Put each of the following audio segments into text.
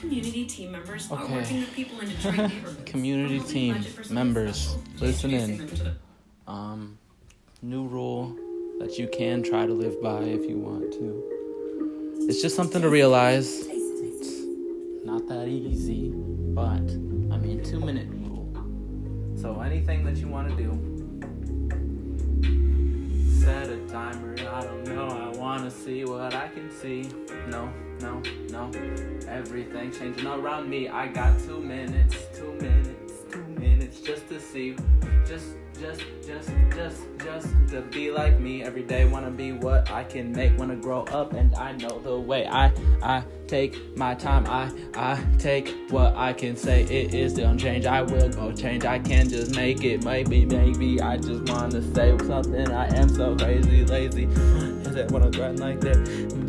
Community team members are Okay. working with people in Detroit neighborhoods. Community team budget for school members, listen in. them to the Um, new rule that you can try to live by if you want to. It's just something to realize. It's not that easy, but I mean, two minute rule. So anything that you want to do, set a timer. I don't know. I want to see what I can see. No, no, no. Everything changing around me. I got two minutes, two minutes, minutes just to see. Just, just, just, just, just to be like me every day. Wanna be what I can make. Wanna grow up, and I know the way. I, I take my time. I, I take what I can say. It is still change. I will go change. I can just make it. Maybe, maybe I just wanna say something. I am so crazy, lazy. Is said when I grind like that.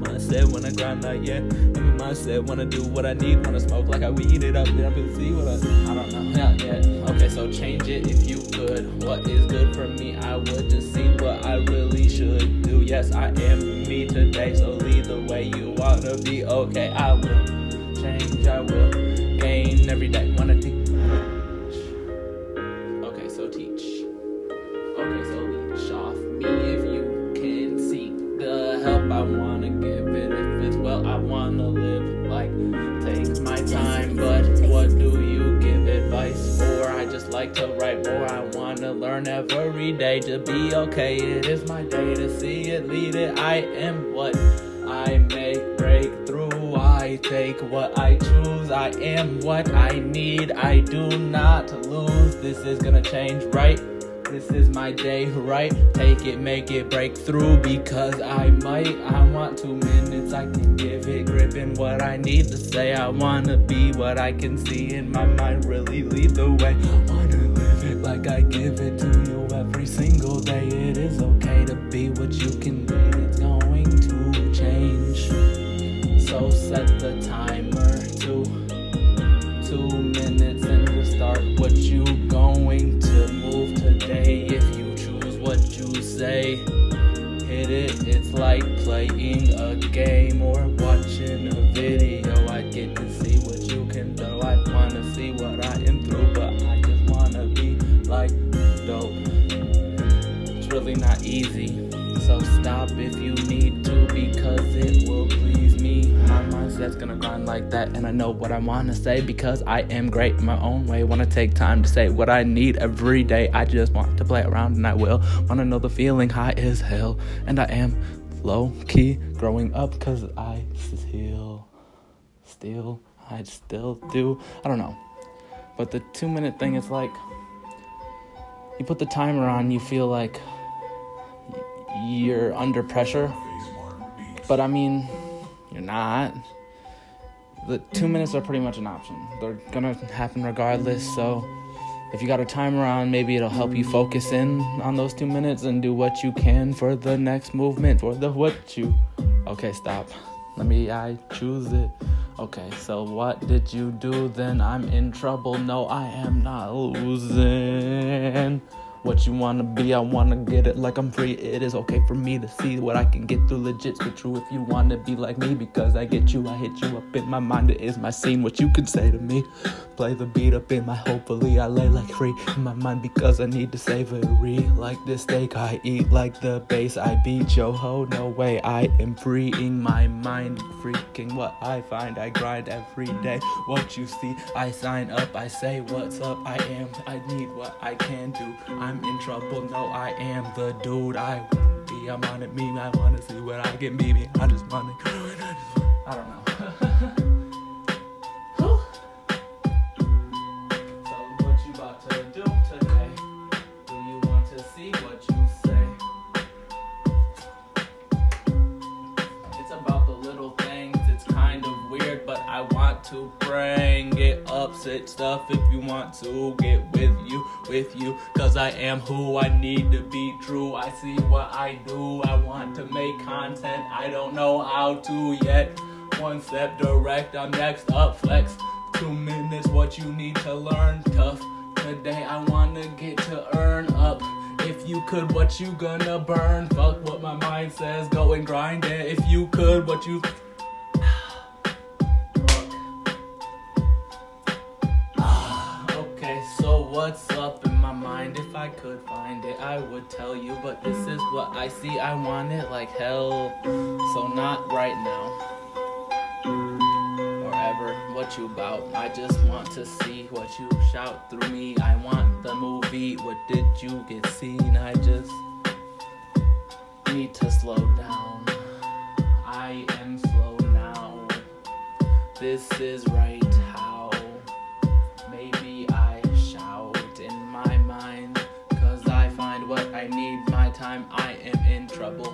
I said when I grind like yeah. Mindset wanna do what I need. Wanna smoke like I weed it up. Then I can see what I. I don't know. Yeah, yeah. Okay, so change it if you could. What is good for me? I would just see what I really should do. Yes, I am me today. So lead the way you wanna be. Okay, I will change. I will gain every day. Like to write more. I wanna learn every day to be okay. It is my day to see it, lead it. I am what I make breakthrough. I take what I choose. I am what I need. I do not lose. This is gonna change, right? This is my day, right? Take it, make it, break through because I might. I want two minutes, I can give it, grip gripping what I need to say. I wanna be what I can see in my mind, really lead the way. Wanna like that and i know what i want to say because i am great in my own way. Want to take time to say what i need every day. I just want to play around and i will. Want to know the feeling high as hell and i am low key growing up because i still still i still do. I don't know. But the two minute thing is like you put the timer on you feel like you're under pressure. But I mean, you're not. The two minutes are pretty much an option. They're gonna happen regardless. So if you got a timer on, maybe it'll help you focus in on those two minutes and do what you can for the next movement for the what you. Okay, stop. Let me. I choose it. Okay, so what did you do then? I'm in trouble. No, I am not losing what you wanna be. I wanna get it like I'm free. It is okay for me to see what I can get through. Legit, but true if you wanna be like me because I get you. I hit you up in my mind. It is my scene. What you can say to me. Play the beat up in my hopefully. I lay like free in my mind because I need to savory. Like this steak I eat, like the bass I beat. Yo ho, no way. I am freeing my mind. Freaking what I find. I grind every day. What you see, I sign up. I say what's up. I am. I need what I can do. I'm in trouble. No, I am the dude. I wanna be. I'm on it. Me. I wanna see what I can be. Me. I just wanna. I don't know. What you about to do today? Do you want to see what you say? It's about the little things. It's kind of weird, but I want to bring it up. Sit stuff if you want to get with you, with you. Cause I am who I need to be true. I see what I do. I want to make content. I don't know how to yet. One step direct, I'm next up. Flex. Two minutes, what you need to learn. Tough. Today I wanna get to earn up. If you could, what you gonna burn? Fuck what my mind says. Go and grind it. If you could, what you. What's up in my mind. If I could find it, I would tell you. But this is what I see. I want it like hell. So not right now. Or ever. What you about? I just want to see what you shout through me. I want the movie. What did you get seen? I just need to slow down. I am slow now. This is right time. I am in trouble.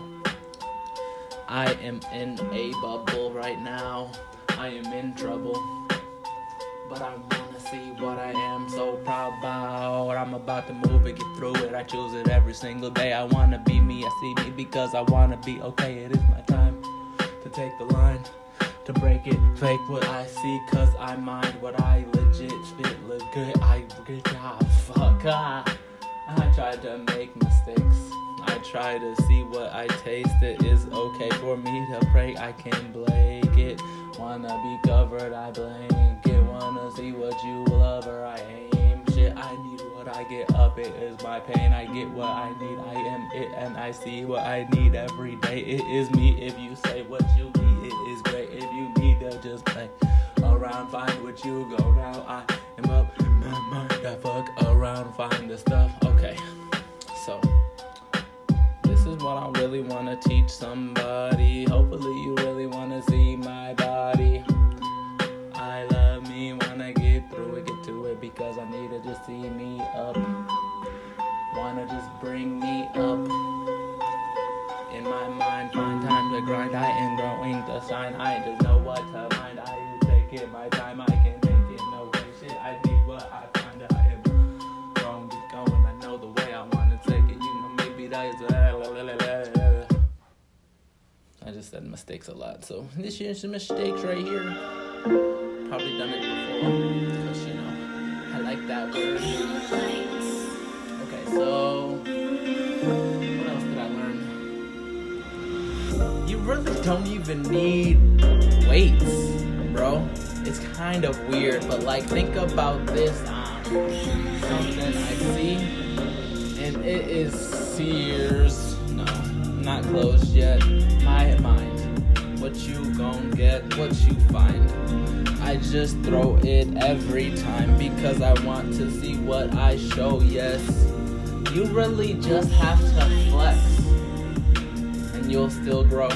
I am in a bubble right now. I am in trouble. But I wanna see what I am so proud about. I'm about to move it, get through it. I choose it every single day. I wanna be me, I see me because I wanna be okay. It is my time to take the line, to break it, fake what I see. Cause I mind what I legit spit look good. I good job, fuck ah. I try to make mistakes. Try to see what I taste. It is okay for me to pray. I can blank it. Wanna be covered, I blank it. Wanna see what you love or I aim shit. I need what I get up. It is my pain. I get what I need. I am it and I see what I need every day. It is me. If you say what you need, it is great. If you need to just play around, find what you go now. I am up mind. I fuck around, find the stuff. Okay, so what I really wanna teach somebody. Hopefully, you really wanna see my body. I love me, wanna get through it, get to it because I need to just see me up. Wanna just bring me up. In my mind, find time to grind. I am growing the sign. I just know what to mind. I take it my time. I can take it no way. Shit, I need what I I just said mistakes a lot, so this is some mistakes right here. Probably done it before, cause you know I like that word. Okay, so what else did I learn? You really don't even need weights, bro. It's kind of weird, but like think about this. Um, something I see, and it is Sears. No, not closed yet. My mind. What you gon' get, what you find. I just throw it every time because I want to see what I show. Yes, you really just have to flex, and you'll still grow.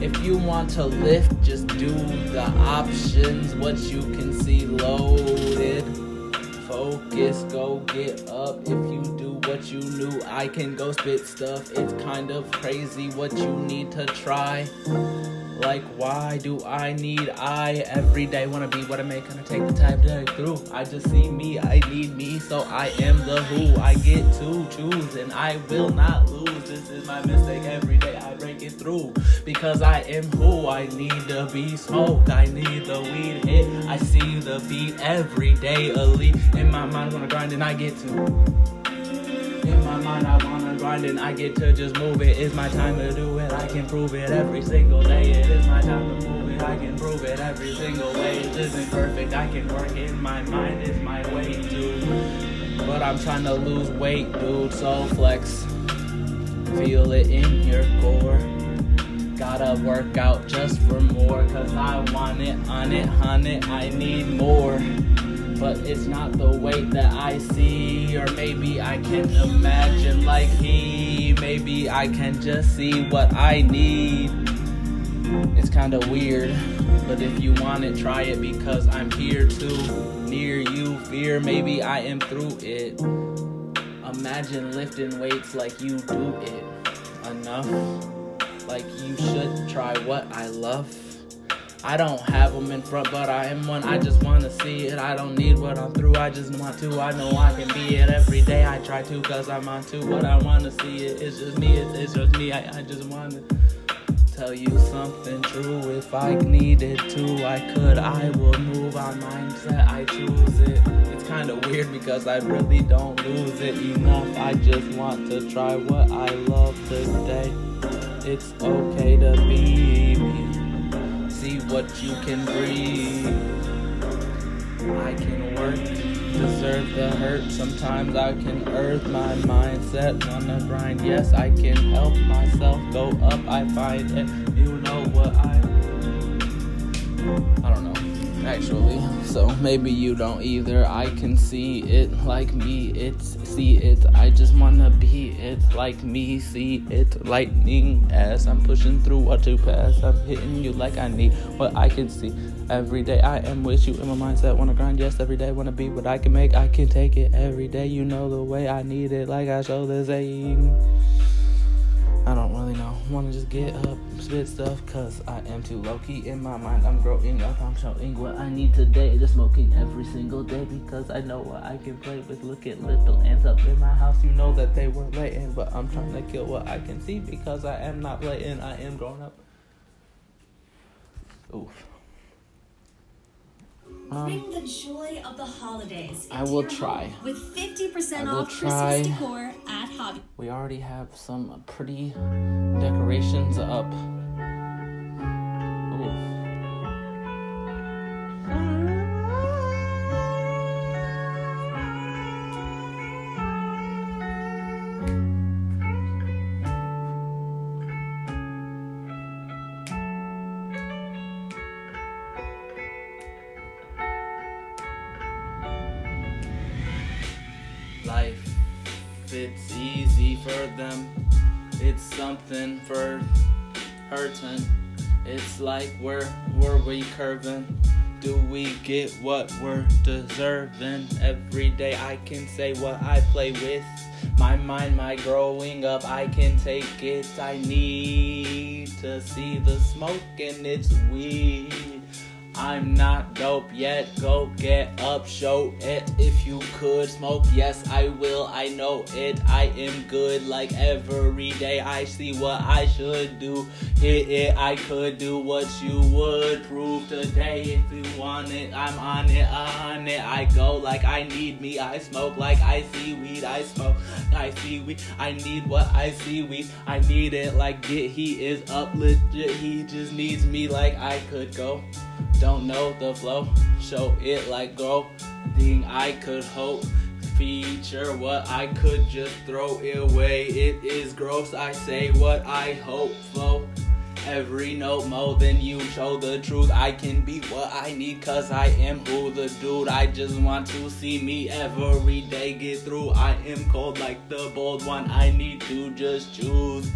If you want to lift, just do the options. What you can see loaded. Focus, go get up. If you do what you knew, I can go spit stuff. It's kind of crazy what you need to try. Like, why do I need I every day wanna be what I make? Gonna take the time to get through. I just see me, I need me, so I am the who. I get to choose, and I will not lose. This is my mistake every day. I break it through because I am who I need to be. Smoke, I need the weed hit. I see the beat every day. Elite in my mind, wanna grind, and I get to. In my mind, I wanna grind and I get to just move it. It's my time to do it. I can prove it every single day. It is my time to move it. I can prove it every single way. It isn't perfect. I can work in my mind. It's my way to. But I'm trying to lose weight, dude. So flex. Feel it in your core. Gotta work out just for more. Cause I want it, on it, on it. I need more but it's not the weight that I see. Or maybe I can imagine like he. Maybe I can just see what I need. It's kind of weird, but if you want it, try it because I'm here too. Near you, fear, maybe I am through it. Imagine lifting weights like you do it enough. Like you should try what I love. I don't have them in front, but I am one. I just wanna see it. I don't need what I'm through. I just want to. I know I can be it every day. I try to, cause I'm on to what I wanna see. It. It's just me. It's, it's just me. I, I just wanna tell you something true. If I needed to, I could. I will move on mindset. I choose it. It's kind of weird because I really don't lose it enough. I just want to try what I love today. It's okay to be me what you can breathe. I can work, deserve. the hurt. Sometimes I can earth my mindset, wanna grind. Yes, I can help myself go up. I find it. You know what I. I don't know, actually. So maybe you don't either. I can see it like me. It's see it. I just wanna be it like me. See it lightning as I'm pushing through what to pass. I'm hitting you like I need what I can see. Every day I am with you in my mindset. Wanna grind, yes, every day. Wanna be what I can make. I can take it every day. You know the way I need it, like I show the saying. Know. Wanna just get up, spit stuff, cause I am too low key in my mind. I'm growing up, I'm showing what I need today. Just smoking every single day because I know what I can play with. Look at little ants up in my house, you know that they were laying, but I'm trying to kill what I can see because I am not playing, I am grown up. Oof. Um, Bring the joy of the holidays. I will try. With 50% I will off try. Christmas decor at Hobby. we already have some pretty decorations up. For them. It's something for hurting. It's like where were we curving? Do we get what we're deserving? Every day I can say what I play with. My mind, my growing up, I can take it. I need to see the smoke and it's weed. I'm not dope yet. Go get up, show it if you could. Smoke, yes, I will. I know it. I am good like every day. I see what I should do. Hit it, I could do what you would prove today. If you want it, I'm on it, on it. I go like I need me. I smoke like I see weed. I smoke, I see weed. I need what I see weed. I need it like get. He is up legit. He just needs me like I could go. Don't know the flow, show it like grow. Thing I could hope, feature what I could just throw it away. It is gross, I say what I hope flow. Every note more than you show the truth. I can be what I need cause I am who the dude. I just want to see me every day get through. I am cold like the bold one. I need to just choose.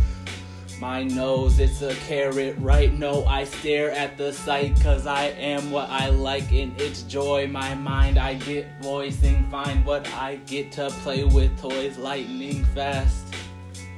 My nose, it's a carrot, right? No, I stare at the sight cause I am what I like and it's joy. My mind, I get voicing, find what I get to play with toys lightning fast.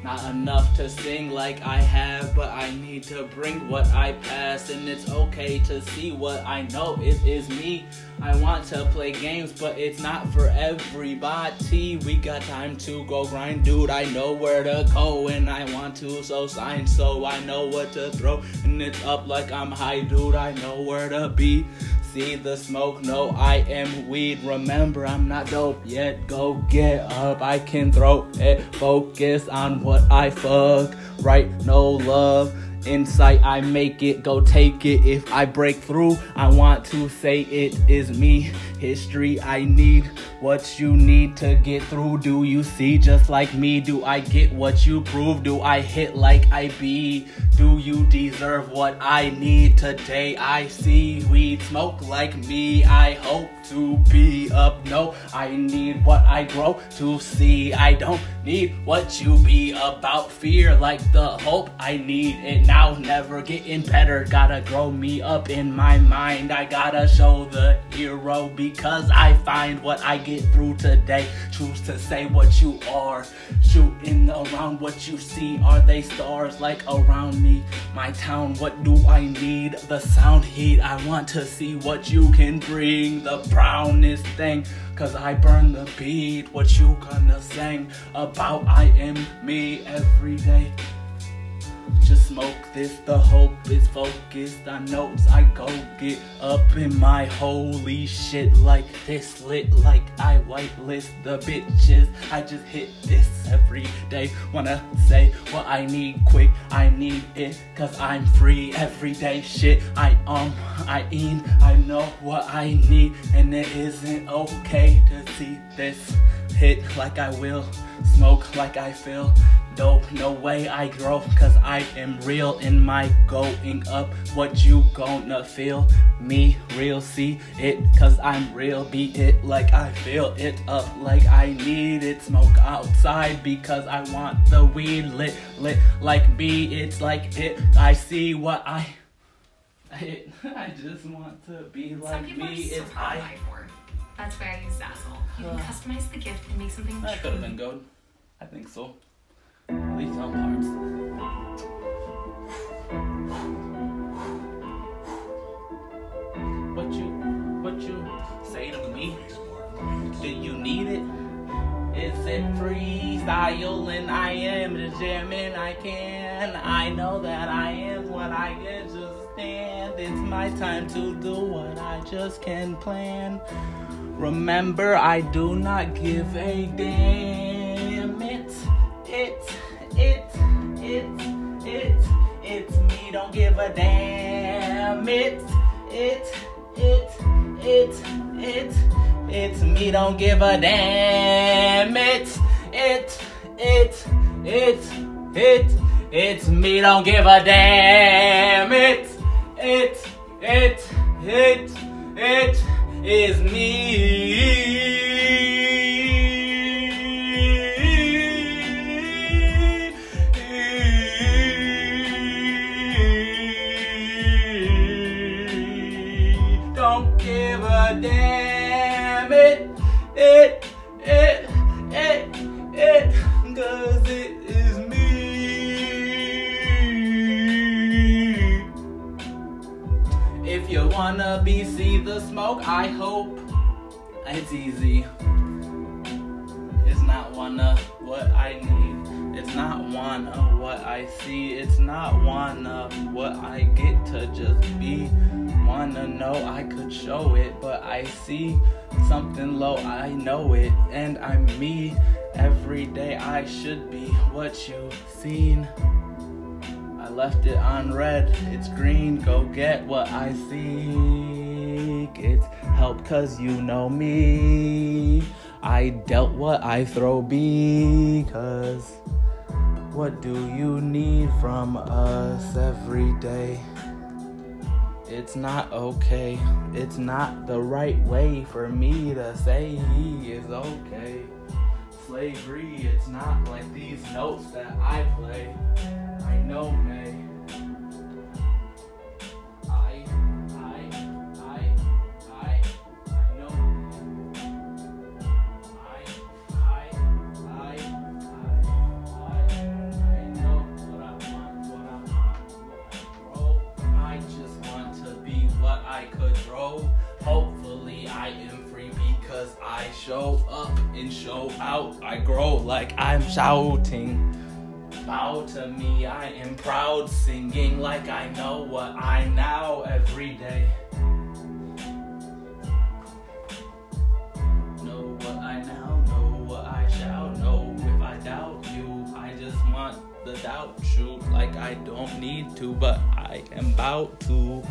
Not enough to sing like I have, but I need to bring what I pass, and it's okay to see what I know. It is me. I want to play games, but it's not for everybody. We got time to go grind, dude. I know where to go, and I want to so sign, so I know what to throw, and it's up like I'm high, dude. I know where to be. See the smoke, no, I am weed. Remember, I'm not dope yet. Go get up, I can throw it. Focus on what I fuck. Right, no love. Insight, I make it, go take it. If I break through, I want to say it is me. History, I need what you need to get through. Do you see just like me? Do I get what you prove? Do I hit like I be? Do you deserve what I need today? I see weed smoke like me. I hope to be up. No, I need what I grow to see. I don't need what you be about. Fear like the hope I need it now. Never getting better. Gotta grow me up in my mind. I gotta show the hero because I find what I get through today. Choose to say what you are. Shooting around what you see. Are they stars like around me? My town, what do I need? The sound heat. I want to see what you can bring. The brownest thing. Cause I burn the beat. What you gonna sing about? I am me every day. Just smoke this. The hope is focused on notes. I go get up in my holy shit like this lit like I whitelist the bitches. I just hit this every day. Wanna say what I need quick. I need it cause I'm free every day. Shit, I um, I in. I know what I need and it isn't okay to see this hit like I will, smoke like I feel. Dope, no way I grow, cause I am real in my going up. What you gonna feel? Me real, see it, cause I'm real. Beat it like I feel it up, like I need it. Smoke outside because I want the weed lit, lit like me. It's like it, I see what I. I just want to be Some like people me. It's I. That's why I use Zazzle. You can customize the gift and make something That could have been good. I think so. At least. What you, what you say to me? Do you need it? Is it freestyle and I am the jamming I can? I know that I am what I can just stand. It's my time to do what I just can plan. Remember, I do not give a damn. Don't give a damn. It, it, it, it, it, it's me. Don't give a damn. It, it, it, it, it, it's me. Don't give a damn. It, it, it, it, it is me. I see something low. I know it, and I'm me. Every day I should be what you've seen. I left it on red, it's green. Go get what I seek. It's help cause you know me. I dealt what I throw because what do you need from us every day? It's not okay. It's not the right way for me to say he is okay. Slavery, it's not like these notes that I play. I know, May. Shouting. Bow to me, I am proud, singing like I know what I now every day. Know what I now know, what I shall know. If I doubt you, I just want the doubt shoot like I don't need to, but I am about to.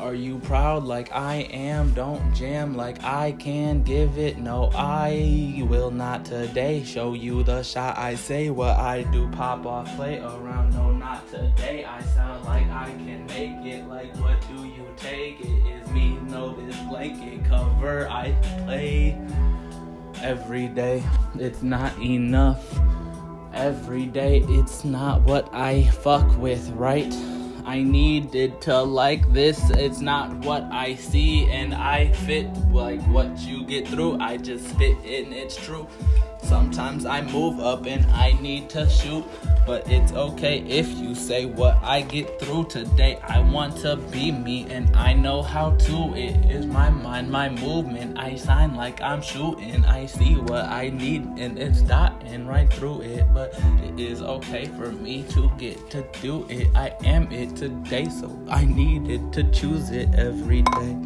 Are you proud like I am? Don't jam like I can give it. No, I will not today show you the shot. I say what I do, pop off, play around. No, not today. I sound like I can make it. Like, what do you take? It is me, no, this blanket cover I play every day. It's not enough. Every day, it's not what I fuck with, right? I needed to like this. It's not what I see, and I fit like what you get through. I just fit, it, and it's true. Sometimes I move up and I need to shoot. But it's okay if you say what I get through today. I want to be me and I know how to. It is my mind, my movement. I sign like I'm shooting. I see what I need and it's dotting right through it. But it is okay for me to get to do it. I am it today, so I needed to choose it every day.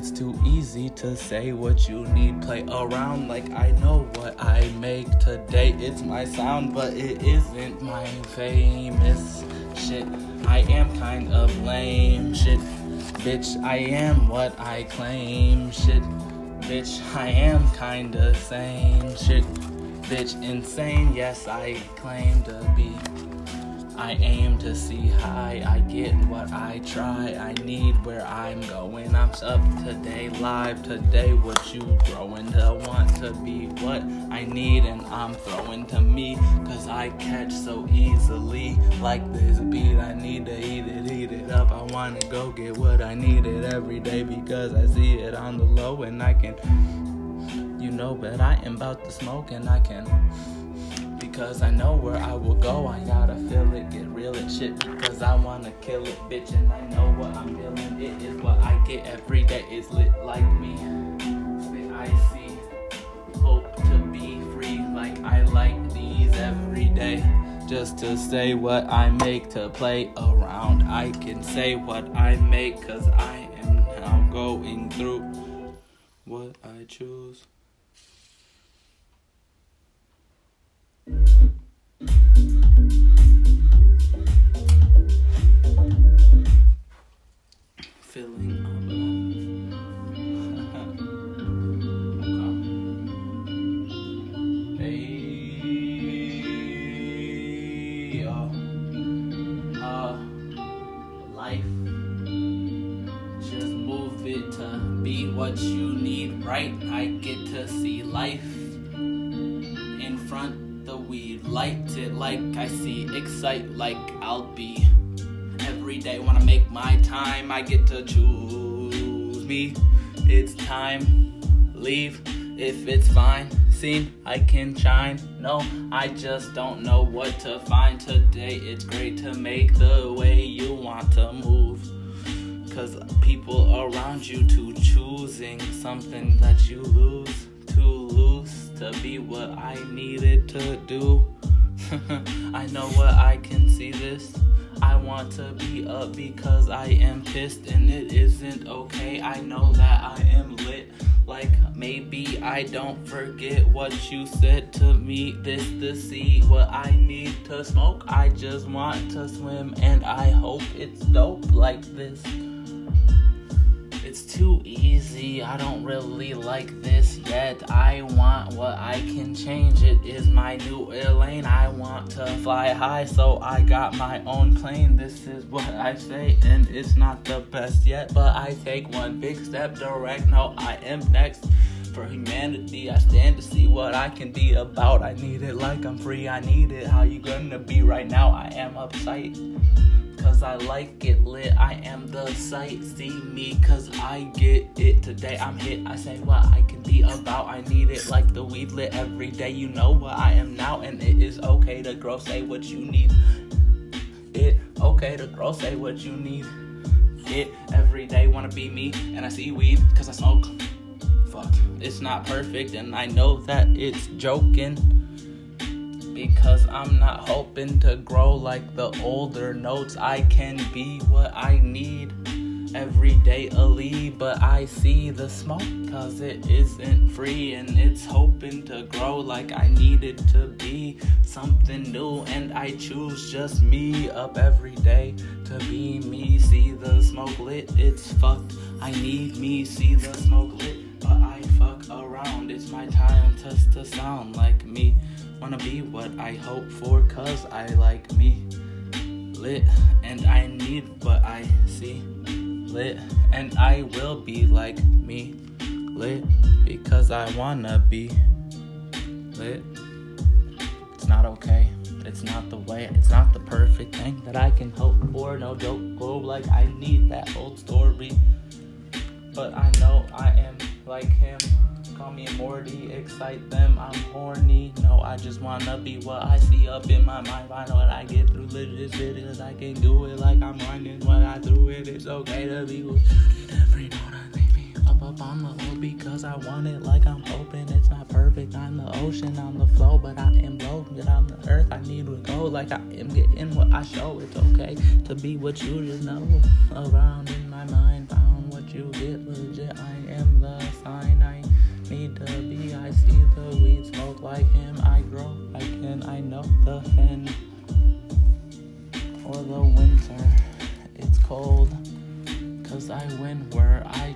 It's too easy to say what you need. Play around like I know what I make today. It's my sound, but it isn't my famous shit. I am kind of lame shit. Bitch, I am what I claim shit. Bitch, I am kinda sane shit. Bitch, insane, yes, I claim to be. I aim to see high, I get what I try. I need where I'm going. I'm up today, live today. What you growing to want to be what I need, and I'm throwing to me. Cause I catch so easily. Like this beat, I need to eat it, eat it up. I wanna go get what I needed every day because I see it on the low and I can. You know, but I am about to smoke and I can because I know where I will go. I gotta shit because I wanna kill it, bitch. And I know what I'm feeling. It is what I get every day. It's lit like me. I see hope to be free, like I like these every day. Just to say what I make to play around. I can say what I make cause I am now going through what I choose. Light it like I see, excite like I'll be. Every day wanna make my time, I get to choose me. It's time, leave if it's fine. See, I can shine. No, I just don't know what to find today. It's great to make the way you want to move. Cause people around you to choosing something that you lose to lose to be what I needed to do. I know what I can see this. I want to be up because I am pissed and it isn't okay. I know that I am lit. Like maybe I don't forget what you said to me. This to see what I need to smoke. I just want to swim and I hope it's dope like this. It's too easy. I don't really like this yet. I want what I can change. It is my new lane. I want to fly high, so I got my own plane. This is what I say, and it's not the best yet, but I take one big step direct. No, I am next. For humanity, I stand to see what I can be about. I need it like I'm free. I need it. How you gonna be right now? I am uptight cause I like it lit. I am the sight. See me cause I get it today. I'm hit. I say what I can be about. I need it like the weed lit every day. You know what I am now, and it is okay to grow. Say what you need. It okay to grow. Say what you need. It every day wanna be me, and I see weed cause I smoke. Fuck, it's not perfect, and I know that it's joking because I'm not hoping to grow like the older notes. I can be what I need every day, Ali, but I see the smoke cause it isn't free and it's hoping to grow like I needed to be something new. And I choose just me up every day to be me. See the smoke lit, it's fucked. I need me, see the smoke lit, but I fuck around. It's my time to, to sound like me. Wanna be what I hope for, cause I like me. Lit, and I need what I see. Lit, and I will be like me. Lit, because I wanna be. Lit. It's not okay. It's not the way. It's not the perfect thing that I can hope for. No joke, go like I need that old story. But I know I am like him. Call me Morty, excite them, I'm horny. No, I just wanna be what I see up in my mind. I know what I get through this shit, cause I can do it like I'm running. When I through it, it's okay to be with every I leave me up up on the low because I want it like I'm hoping it's not perfect. I'm the ocean, I'm the flow, but I am. Yet I'm the earth, I need to go like I am getting what I show. It's okay to be what you just know. Around in my mind, found what you get legit. I know the fin or the winter. It's cold. Cause I went where I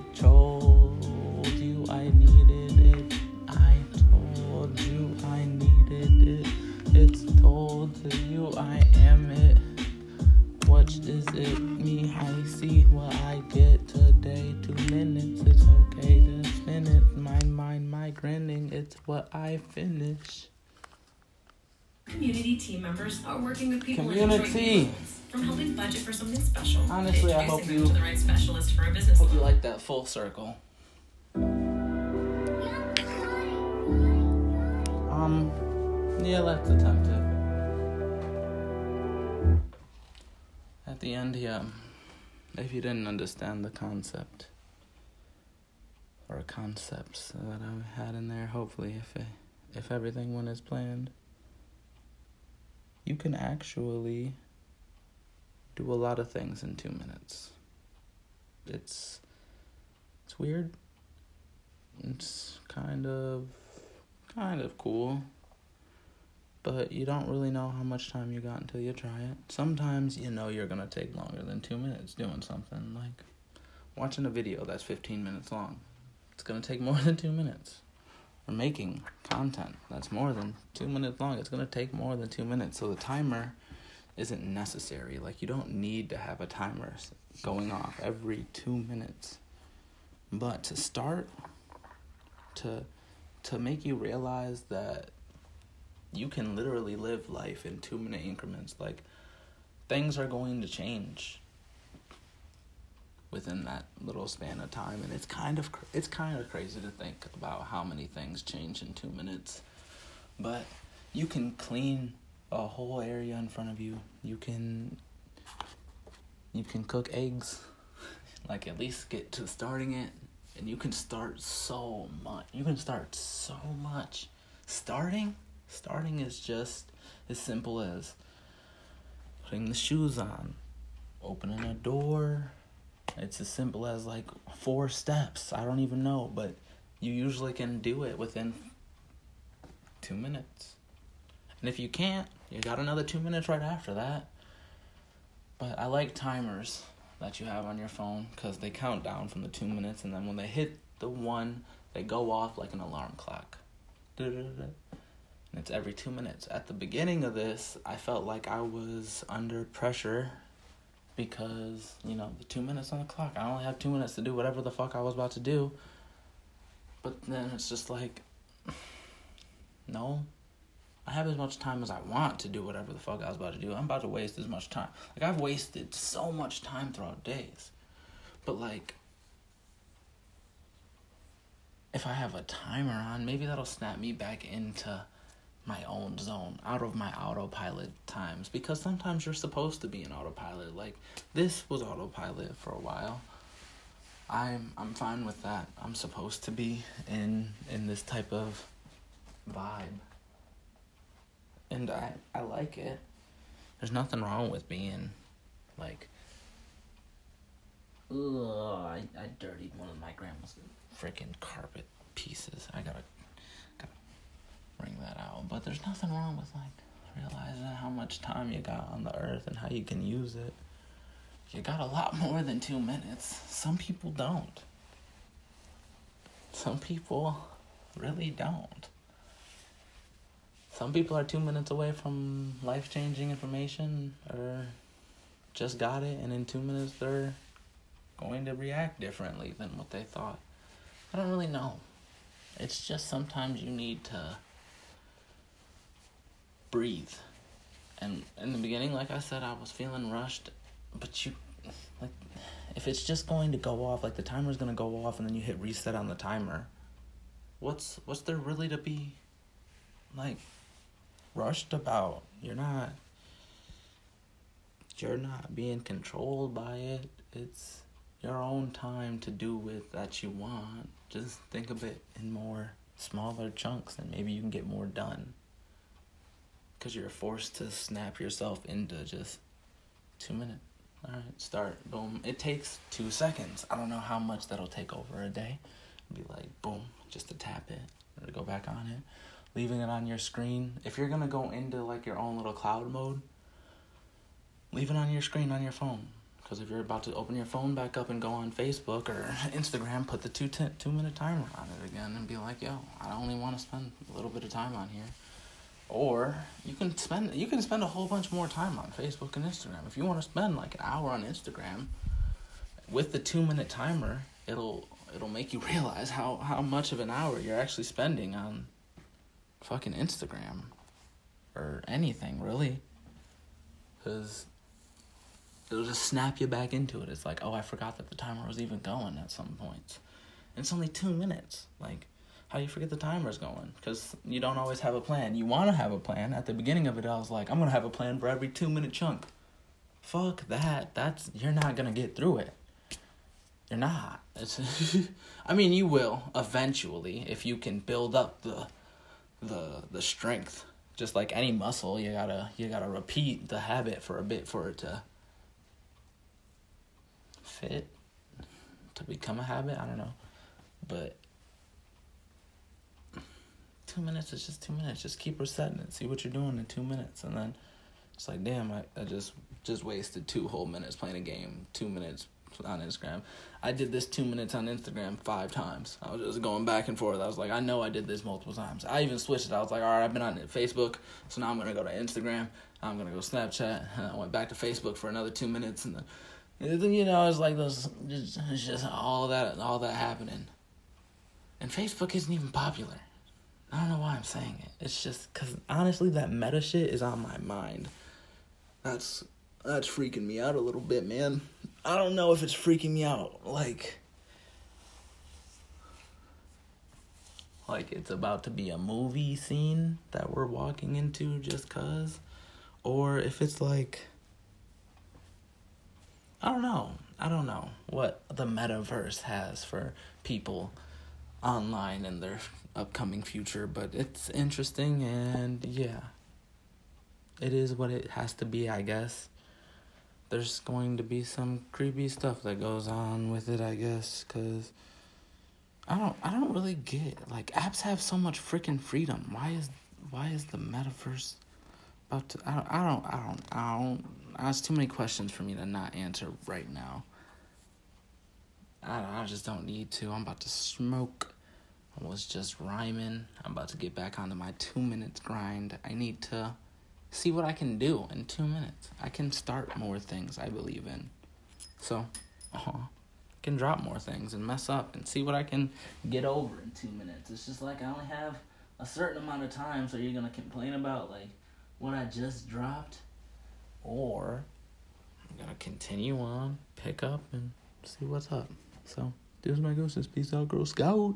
Community team members are working with people in Community. Detroit from helping budget for something special. Honestly, I hope you- to the right specialist for a business Hope you like that full circle. Um, yeah, let's attempt it. At the end, yeah, if you didn't understand the concept or concepts that I had in there, hopefully, if it, if everything went as planned, you can actually do a lot of things in two minutes. It's it's weird. It's kind of kind of cool. But you don't really know how much time you got until you try it. Sometimes you know you're gonna take longer than two minutes doing something like watching a video that's 15 minutes long. It's gonna take more than two minutes. Or making content that's more than two minutes long. It's gonna take more than two minutes. So the timer isn't necessary. Like you don't need to have a timer going off every two minutes. But to start, to to make you realize that you can literally live life in two minute increments. Like things are going to change within that little span of time, and it's kind of it's kind of crazy to think about how many things change in two minutes. But you can clean a whole area in front of you. You can you can cook eggs, like at least get to starting it, and you can start so much. You can start so much. Starting, starting is just as simple as putting the shoes on, opening a door. It's as simple as like four steps. I don't even know, but you usually can do it within two minutes. And if you can't, you got another two minutes right after that. But I like timers that you have on your phone because they count down from the two minutes, and then when they hit the one, they go off like an alarm clock. And it's every two minutes. At the beginning of this, I felt like I was under pressure because, you know, the two minutes on the clock. I only have two minutes to do whatever the fuck I was about to do. But then it's just like, no, I have as much time as I want to do whatever the fuck I was about to do. I'm about to waste as much time. Like I've wasted so much time throughout days. But like if I have a timer on, maybe that'll snap me back into my own zone, out of my autopilot times because sometimes you're supposed to be in autopilot. Like this was autopilot for a while. I'm I'm fine with that. I'm supposed to be in in this type of vibe and I I like it. There's nothing wrong with being like. Ugh, I, I dirtied one of my grandma's freaking carpet pieces. I gotta bring that out. But there's nothing wrong with like realizing how much time you got on the earth and how you can use it. You got a lot more than two minutes. Some people don't. Some people really don't. Some people are two minutes away from life changing information or just got it, and in two minutes they're going to react differently than what they thought. I don't really know. It's just sometimes you need to breathe. And in the beginning, like I said, I was feeling rushed, but you, like, if it's just going to go off, like the timer's gonna go off and then you hit reset on the timer, what's what's there really to be like rushed about? You're not you're not being controlled by it. It's your own time to do with that you want. Just think of it in more smaller chunks and maybe you can get more done. Cuz you're forced to snap yourself into just 2 minutes. All right, start. Boom. It takes 2 seconds. I don't know how much that'll take over a day. Be like, boom, just to tap it or to go back on it. Leaving it on your screen. If you're to go into like your own little cloud mode, leave it on your screen on your phone. Because if you're about to open your phone back up and go on Facebook or Instagram, put the two t- two minute timer on it again and be like, "Yo, I only want to spend a little bit of time on here." Or you can spend you can spend a whole bunch more time on Facebook and Instagram. If you want to spend like an hour on Instagram with the two minute timer, it'll it'll make you realize how how much of an hour you're actually spending on fucking Instagram or anything really. Because it'll just snap you back into it. It's like, oh, I forgot that the timer was even going at some points. And it's only two minutes. Like, how you forget the timer's going? Because you don't always have a plan. You want to have a plan. At the beginning of it, I was like, I'm to have a plan for every two minute chunk. Fuck that. That's, you're not to get through it. You're not. I mean, you will eventually if you can build up the, the, the strength. Just like any muscle, you gotta you gotta repeat the habit for a bit for it to fit to become a habit. I don't know. But two minutes is just two minutes. Just keep resetting it. See what you're doing in two minutes. And then it's like, damn, I, I just just wasted two whole minutes playing a game. Two minutes on Instagram. I did this two minutes on Instagram five times. I was just going back and forth. I was like, I know I did this multiple times. I even switched it. I was like, all right, I've been on Facebook, so now I'm gonna go to Instagram. I'm gonna go Snapchat. And I went back to Facebook for another two minutes, and then, you know, it's like those, it's just all that, all that happening. And Facebook isn't even popular. I don't know why I'm saying it. It's just because honestly, that meta shit is on my mind. That's that's freaking me out a little bit, man. I don't know if it's freaking me out. Like, like it's about to be a movie scene that we're walking into just cause, or if it's like, I don't know. I don't know what the metaverse has for people online in their upcoming future, but it's interesting and yeah. It is what it has to be, I guess there's going to be some creepy stuff that goes on with it, I guess, cuz I don't I don't really get like apps have so much freaking freedom. Why is why is the metaverse about to I don't I don't I don't I don't that's too many questions for me to not answer right now. I I just don't need to. I'm about to smoke. I was just rhyming. I'm about to get back onto my 2 minutes grind. I need to see what I can do in two minutes. I can start more things I believe in. So, uh-huh, can drop more things and mess up and see what I can get over in two minutes. It's just like I only have a certain amount of time, so you're gonna complain about like what I just dropped, or I'm gonna continue on, pick up, and see what's up. So, there's my ghosts. Peace out, Girl Scout.